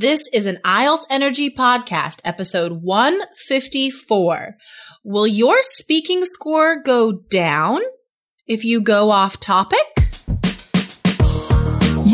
This is an IELTS Energy Podcast, episode 154. Will your speaking score go down if you go off topic?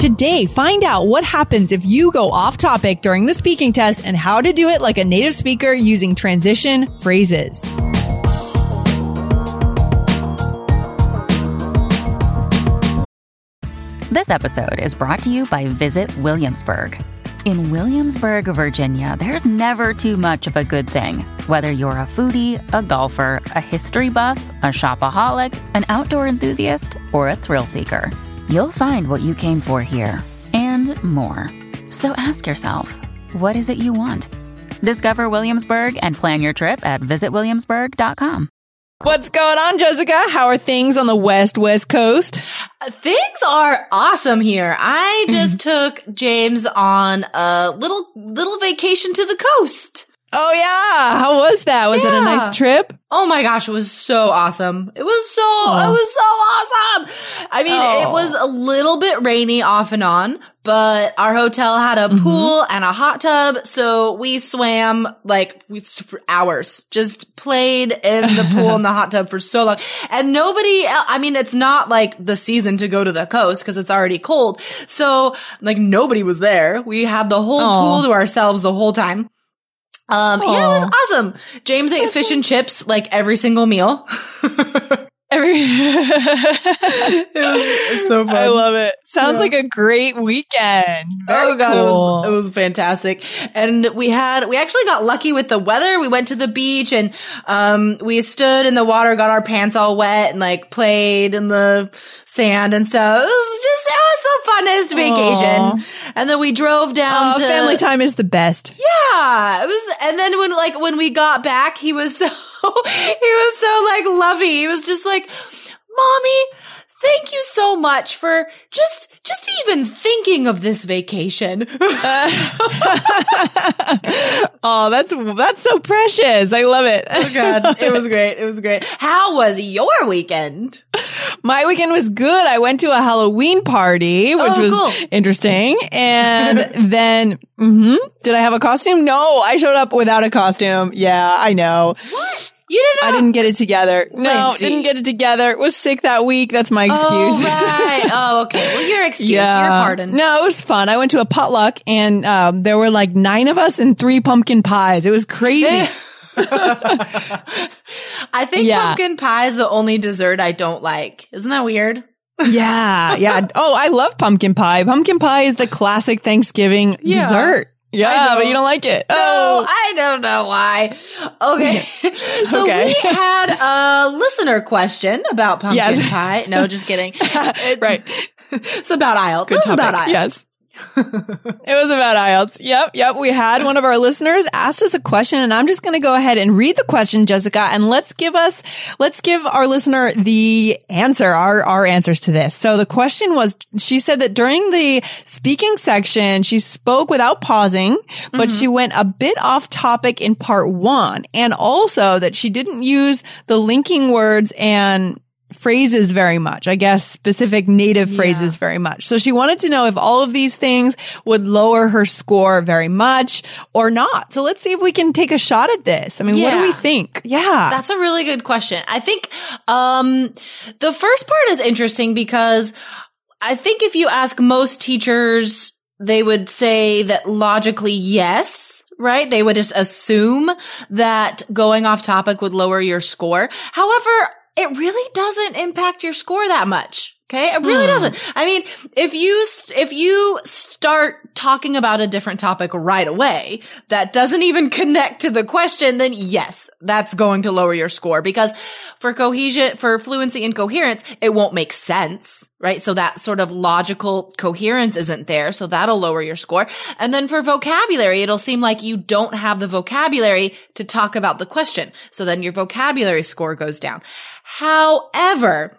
Today, find out what happens if you go off topic during the speaking test and how to do it like a native speaker using transition phrases. This episode is brought to you by Visit Williamsburg. In Williamsburg, Virginia, there's never too much of a good thing. Whether you're a foodie, a golfer, a history buff, a shopaholic, an outdoor enthusiast, or a thrill seeker, you'll find what you came for here and more. So ask yourself, what is it you want? Discover Williamsburg and plan your trip at visitwilliamsburg.com. What's going on, Jessica? How are things on the West West Coast? Things are awesome here. I just took James on a little little vacation to the coast. Oh yeah, how was that? Was it a nice trip? Oh my gosh, it was so awesome. It was so, it was so awesome. I mean, it Oh. was a little bit rainy off and on, but our hotel had a pool and a hot tub. So we swam like we- for hours, just played in the pool and the hot tub for so long. And nobody, I mean, it's not like the season to go to the coast because it's already cold. So like nobody was there. We had the whole Aw. pool to ourselves the whole time. Um, yeah, it was awesome. James ate fish and chips like every single meal. Every- it was so fun. I love it. Sounds Yeah. like a great weekend. Very oh god, cool. it, was, it was fantastic. And we had, we actually got lucky with the weather. We went to the beach and, um, we stood in the water, got our pants all wet and like played in the sand and stuff. It was just, it was the funnest vacation. And then we drove down Oh, to family time is the best. Yeah, it was, and then when like when we got back, he was so he was so like lovey. He was just like, "Mommy, thank you so much for just just even thinking of this vacation." Oh, that's that's so precious. I love it. oh God, it was great. It was great. How was your weekend? My weekend was good. I went to a Halloween party, which Oh, was cool. interesting. And then, hmm did I have a costume? No, I showed up without a costume. Yeah, I know. What you didn't? I didn't get it together. No, Lindsay. didn't get it together. Was sick that week. That's my excuse. Oh right. Oh okay. Well, you're excused. You're pardoned. No, it was fun. I went to a potluck and um, there were like nine of us and three pumpkin pies. It was crazy. I think Yeah. pumpkin pie is the only dessert I don't like. Isn't that weird? yeah, yeah. Oh, I love pumpkin pie. Pumpkin pie is the classic Thanksgiving Yeah. dessert. Yeah, but you don't like it. No, Oh, I don't know why. Okay. so Okay. we had a listener question about pumpkin Yes. pie. No, just kidding. right. It's about IELTS. Good it's about topic. IELTS. Yes. It was about IELTS. Yep, yep. We had one of our listeners asked us a question, and I'm just going to go ahead and read the question, Jessica, and let's give us, let's give our listener the answer, our our answers to this. So the question was, she said that during the speaking section, she spoke without pausing, but she mm-hmm. went a bit off topic in part one, and also that she didn't use the linking words and phrases very much. I guess specific native phrases very much. So she wanted to know if all of these things would lower her score very much or not. So let's see if we can take a shot at this. I mean, what do we think? Yeah. That's a really good question. I think um the first part is interesting because I think if you ask most teachers, they would say that logically yes, right? They would just assume that going off topic would lower your score. However, it really doesn't impact your score that much. Okay. It really hmm. doesn't. I mean, if you, if you start talking about a different topic right away that doesn't even connect to the question, then yes, that's going to lower your score because for cohesion, for fluency and coherence, it won't make sense, right? So that sort of logical coherence isn't there. So that'll lower your score. And then for vocabulary, it'll seem like you don't have the vocabulary to talk about the question. So then your vocabulary score goes down. However,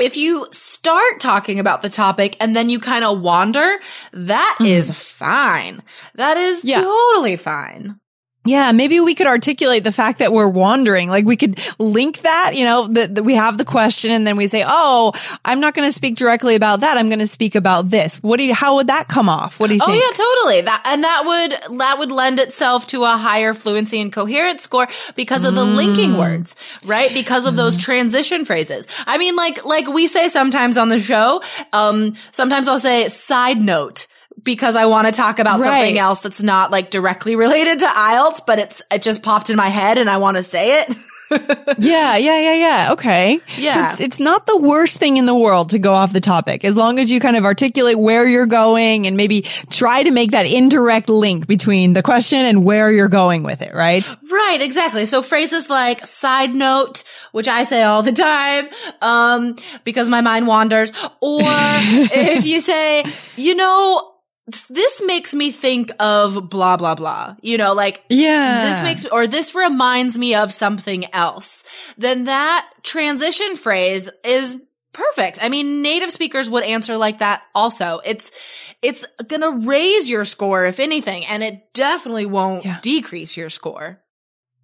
if you start talking about the topic and then you kind of wander, that mm. is fine. That is yeah. totally fine. Yeah, maybe we could articulate the fact that we're wandering. Like we could link that, you know, that we have the question and then we say, "Oh, I'm not going to speak directly about that. I'm going to speak about this." What do you how would that come off? What do you think? Oh yeah, totally. That and that would that would lend itself to a higher fluency and coherence score because of the mm. linking words, right? Because of mm. those transition phrases. I mean like like we say sometimes on the show, um sometimes I'll say side note because I want to talk about right. something else that's not like directly related to IELTS, but it's, it just popped in my head and I want to say it. yeah, yeah, yeah, yeah. Okay. Yeah. So it's, it's not the worst thing in the world to go off the topic as long as you kind of articulate where you're going and maybe try to make that indirect link between the question and where you're going with it, right? Right, exactly. So phrases like side note, which I say all the time, um, because my mind wanders, or if you say, you know, this makes me think of blah blah blah. You know like yeah. this makes or this reminds me of something else. Then that transition phrase is perfect. I mean native speakers would answer like that also. It's it's gonna raise your score if anything and it definitely won't yeah. decrease your score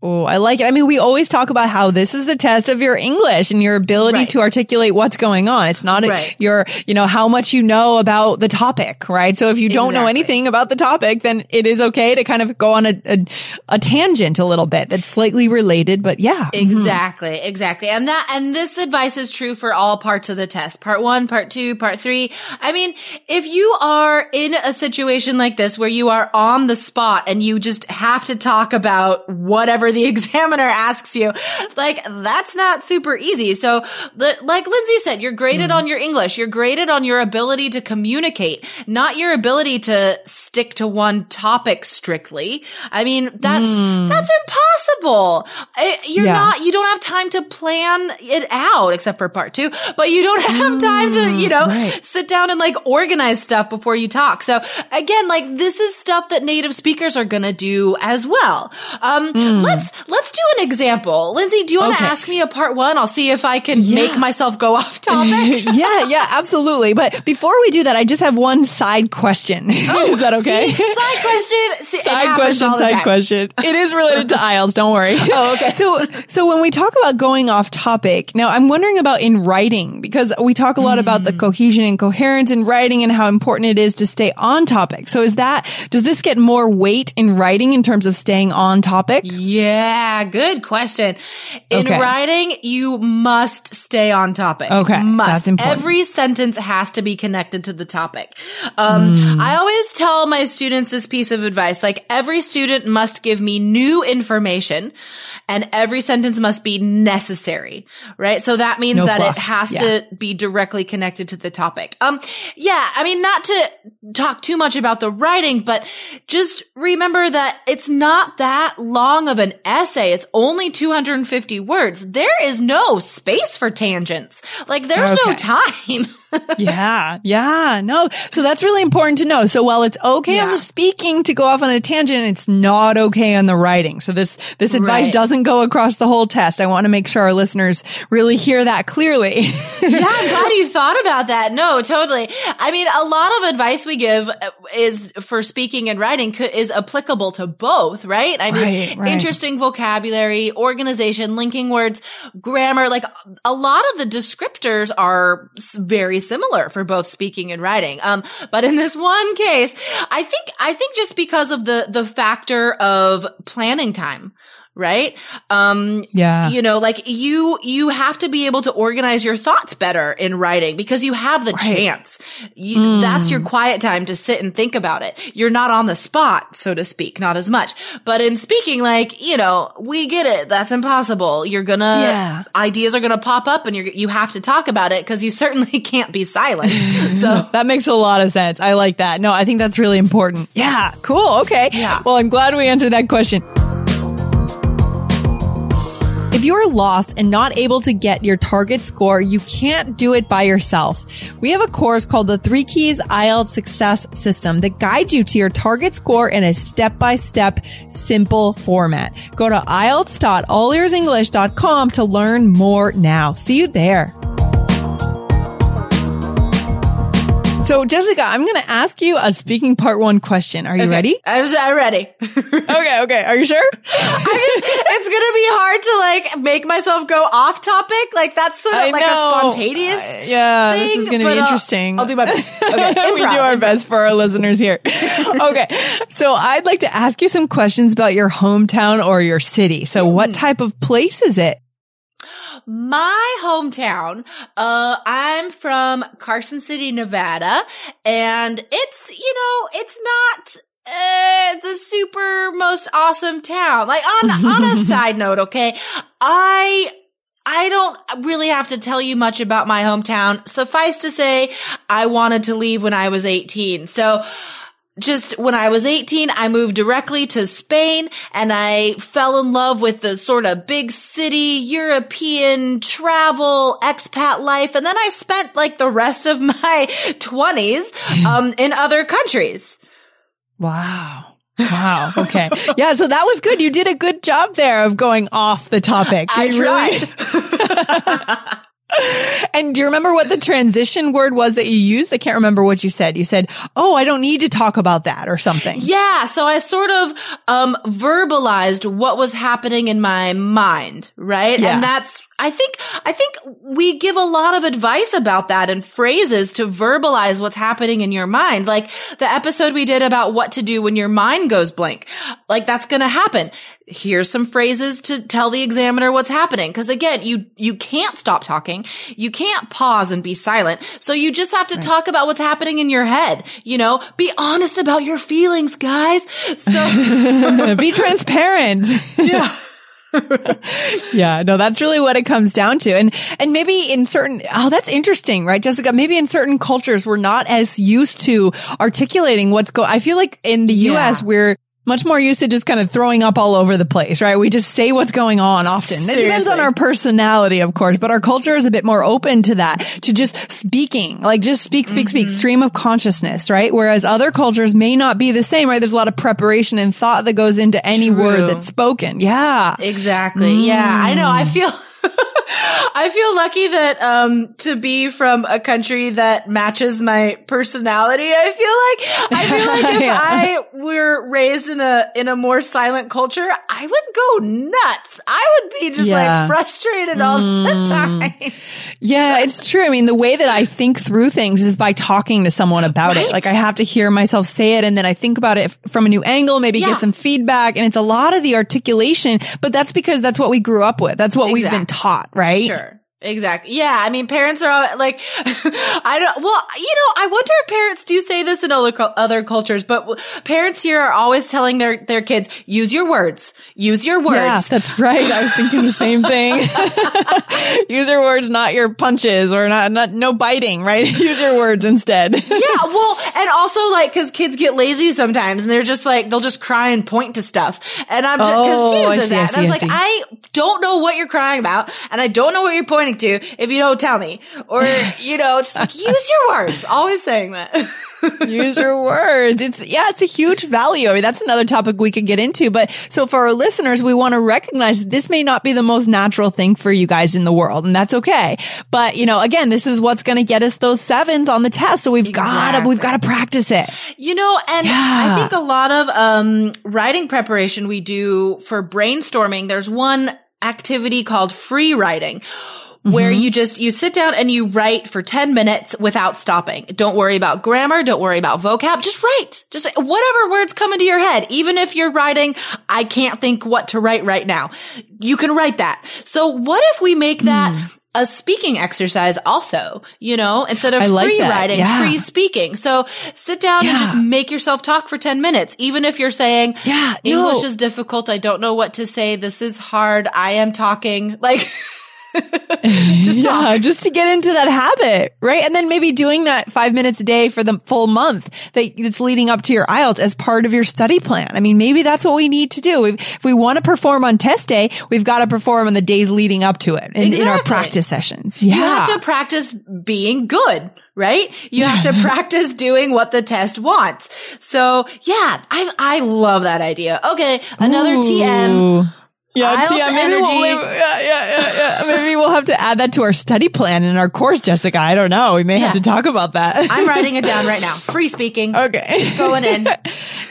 Oh, I like it. I mean, we always talk about how this is a test of your English and your ability right. to articulate what's going on. It's not right. a, your, you know, how much you know about the topic, right? So if you don't exactly. know anything about the topic, then it is okay to kind of go on a, a, a tangent a little bit that's slightly related, but yeah. Exactly. Mm-hmm. Exactly. And that, and this advice is true for all parts of the test. Part one, part two, part three. I mean, if you are in a situation like this where you are on the spot and you just have to talk about whatever whatever the examiner asks you. Like that's not super easy. So like Lindsay said, you're graded mm. on your English. You're graded on your ability to communicate, not your ability to stick to one topic strictly. I mean, that's, mm. that's impossible. You're yeah. not, you don't have time to plan it out except for part two, but you don't have time to, you know, right. sit down and like organize stuff before you talk. So again, like this is stuff that native speakers are going to do as well. Um, mm. let's let's let's do an example. Lindsay, do you want to okay. ask me a part one? I'll see if I can yeah. make myself go off topic. yeah, yeah, absolutely. But before we do that, I just have one side question. Oh, is that okay? See, side question. See, side question. Side question. It is related to IELTS. Don't worry. Oh, okay. So, so when we talk about going off topic, now I'm wondering about in writing because we talk a lot mm. about the mm. cohesion and coherence in writing and how important it is to stay on topic. So is that does this get more weight in writing in terms of staying on topic? Yeah. Yeah, good question. In okay. writing, you must stay on topic. Okay. Must. That's important. Every sentence has to be connected to the topic. Um, mm. I always tell my students this piece of advice, like every student must give me new information and every sentence must be necessary, right? So that means no that fluff. it has yeah. to be directly connected to the topic. Um, yeah, I mean, not to talk too much about the writing, but just remember that it's not that long of an essay. It's only 250 words. There is no space for tangents. Like there's okay. no time. yeah. Yeah. No. So that's really important to know. So while it's okay yeah. on the speaking to go off on a tangent, it's not okay on the writing. So this, this advice right. doesn't go across the whole test. I want to make sure our listeners really hear that clearly. yeah. I'm glad you thought about that. No, totally. I mean, a lot of advice we give uh, is for speaking and writing is applicable to both, right? I mean, right, right. interesting vocabulary, organization, linking words, grammar, like a lot of the descriptors are very similar for both speaking and writing. Um, but in this one case, I think, I think just because of the, the factor of planning time, right? Um, Yeah. you know, like you, you have to be able to organize your thoughts better in writing because you have the chance. You, Mm. That's your quiet time to sit and think about it. You're not on the spot, so to speak, not as much. But in speaking, like, you know, we get it. That's impossible. You're gonna, Yeah. ideas are gonna pop up and you're, you have to talk about it because you certainly can't be silent. so. That makes a lot of sense. I like that. No, I think that's really important. Yeah, cool. Okay. Yeah. Well, I'm glad we answered that question. If you're lost and not able to get your target score, you can't do it by yourself. We have a course called the Three Keys IELTS Success System that guides you to your target score in a step-by-step, simple format. Go to IELTS.allearsenglish.com to learn more now. See you there. So, Jessica, I'm going to ask you a speaking part one question. Are you ready? I was, I'm ready. Okay, okay. Are you sure? I just, it's gonna be hard to like make myself go off topic. Like that's sort of I like know. a spontaneous. Uh, yeah, this is going to be uh, interesting. I'll do my best. Okay, we do our best for our listeners here. okay. So I'd like to ask you some questions about your hometown or your city. So Hmm. what type of place is it? My hometown, uh, I'm from Carson City, Nevada, and it's, you know, it's not, uh, the super most awesome town. Like on, on a side note, okay, I, I don't really have to tell you much about my hometown. Suffice to say, I wanted to leave when I was 18. So, just when I was 18, I moved directly to Spain and I fell in love with the sort of big city European travel expat life. And then I spent like the rest of my twenties, um, in other countries. Wow. Wow. Okay. yeah. So that was good. You did a good job there of going off the topic. I You tried. And do you remember what the transition word was that you used? I can't remember what you said. You said, "Oh, I don't need to talk about that" or something. Yeah, so I sort of um verbalized what was happening in my mind, right? Yeah. And that's I think I think we give a lot of advice about that and phrases to verbalize what's happening in your mind. Like the episode we did about what to do when your mind goes blank. Like that's going to happen. Here's some phrases to tell the examiner what's happening cuz again, you you can't stop talking. You can't pause and be silent. So you just have to talk about what's happening in your head, you know? Be honest about your feelings, guys. So Be transparent. yeah. Yeah, no, that's really what it comes down to. And, and maybe in certain, oh, that's interesting, right, Jessica? Maybe in certain cultures, we're not as used to articulating what's go, I feel like in the US, we're much more used to just kind of throwing up all over the place, right? We just say what's going on often. It depends on our personality, of course, but our culture is a bit more open to that, to just speaking, like just speak, speak, speak, mm-hmm. stream of consciousness, right? Whereas other cultures may not be the same, right? There's a lot of preparation and thought that goes into any word that's spoken. Yeah. Exactly. Yeah, I know. I mm. feel I feel lucky that um to be from a country that matches my personality. I feel like I feel like if Yeah. I were raised in a in a more silent culture, I would go nuts. I would be just Yeah. Mm. like frustrated all the time. Yeah, it's true. I mean, the way that I think through things is by talking to someone about it. Like I have to hear myself say it and then I think about it from a new angle, maybe Yeah. get some feedback. And it's a lot of the articulation, but that's because that's what we grew up with. That's what we've been taught, right? Sure. Exactly. Yeah. I mean, parents are all, like, I don't, well, you know, I wonder if parents do say this in other, other cultures, but parents here are always telling their, their kids, use your words, use your words. Yeah, that's right. I was thinking the same thing. Use your words, not your punches or not, not, no biting, right? Use your words instead. yeah, well, and also like because kids get lazy sometimes, and they're just like they'll just cry and point to stuff, and I'm just because Oh, James I does see, I that, and I was see, like, I I don't know what you're crying about, and I don't know what you're pointing to if you don't tell me, or you know, just like use your words. Always saying that. Use your words. It's, yeah, it's a huge value. I mean, that's another topic we could get into. But so for our listeners, we want to recognize this may not be the most natural thing for you guys in the world. And that's okay. But, you know, again, this is what's going to get us those sevens on the test. So we've got to, we've got to practice it. You know, and Yeah. I think a lot of um, writing preparation we do for brainstorming, there's one activity called free writing where mm-hmm. you just, you sit down and you write for 10 minutes without stopping. Don't worry about grammar. Don't worry about vocab. Just write. Just whatever words come into your head. Even if you're writing, I can't think what to write right now. You can write that. So what if we make hmm. that a speaking exercise also, you know, instead of like free that. writing, Yeah. free speaking. So sit down and just make yourself talk for 10 minutes, even if you're saying, Yeah, English no. is difficult. I don't know what to say. This is hard. I am talking like, just yeah, talk. just to get into that habit, right? And then maybe doing that five minutes a day for the full month that that's leading up to your IELTS as part of your study plan. I mean, maybe that's what we need to do. If, if we want to perform on test day, we've got to perform on the days leading up to it in, in our practice sessions. Yeah. You have to practice being good, right? You have to practice doing what the test wants. So yeah, I, I love that idea. Okay. Another TM. Yeah, TM. Maybe we'll, energy. maybe, yeah, yeah, yeah, yeah. Maybe we'll have to add that to our study plan in our course, Jessica. I don't know. We may have to talk about that. I'm writing it down right now. Free speaking. okay. Going in.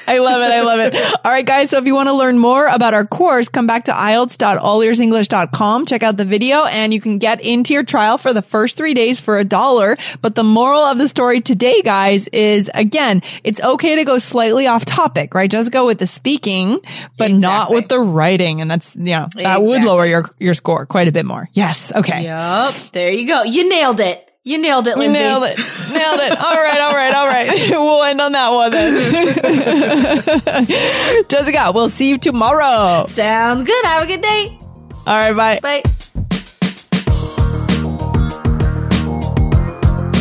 I love it. I love it. All right, guys. So if you want to learn more about our course, come back to IELTS.allearsenglish.com. Check out the video and you can get into your trial for the first three days for a dollar. But the moral of the story today, guys, is again, it's okay to go slightly off topic, right? Just go with the speaking, but not with the writing. And that's, you know, that would lower your, your score quite a bit more. Yes. Okay. Yup. There you go. You nailed it. You nailed it, Lindsay. Nailed it. Nailed it. All right. All right. All right. We'll end on that one then. Jessica, we'll see you tomorrow. Sounds good. Have a good day. All right. Bye. Bye.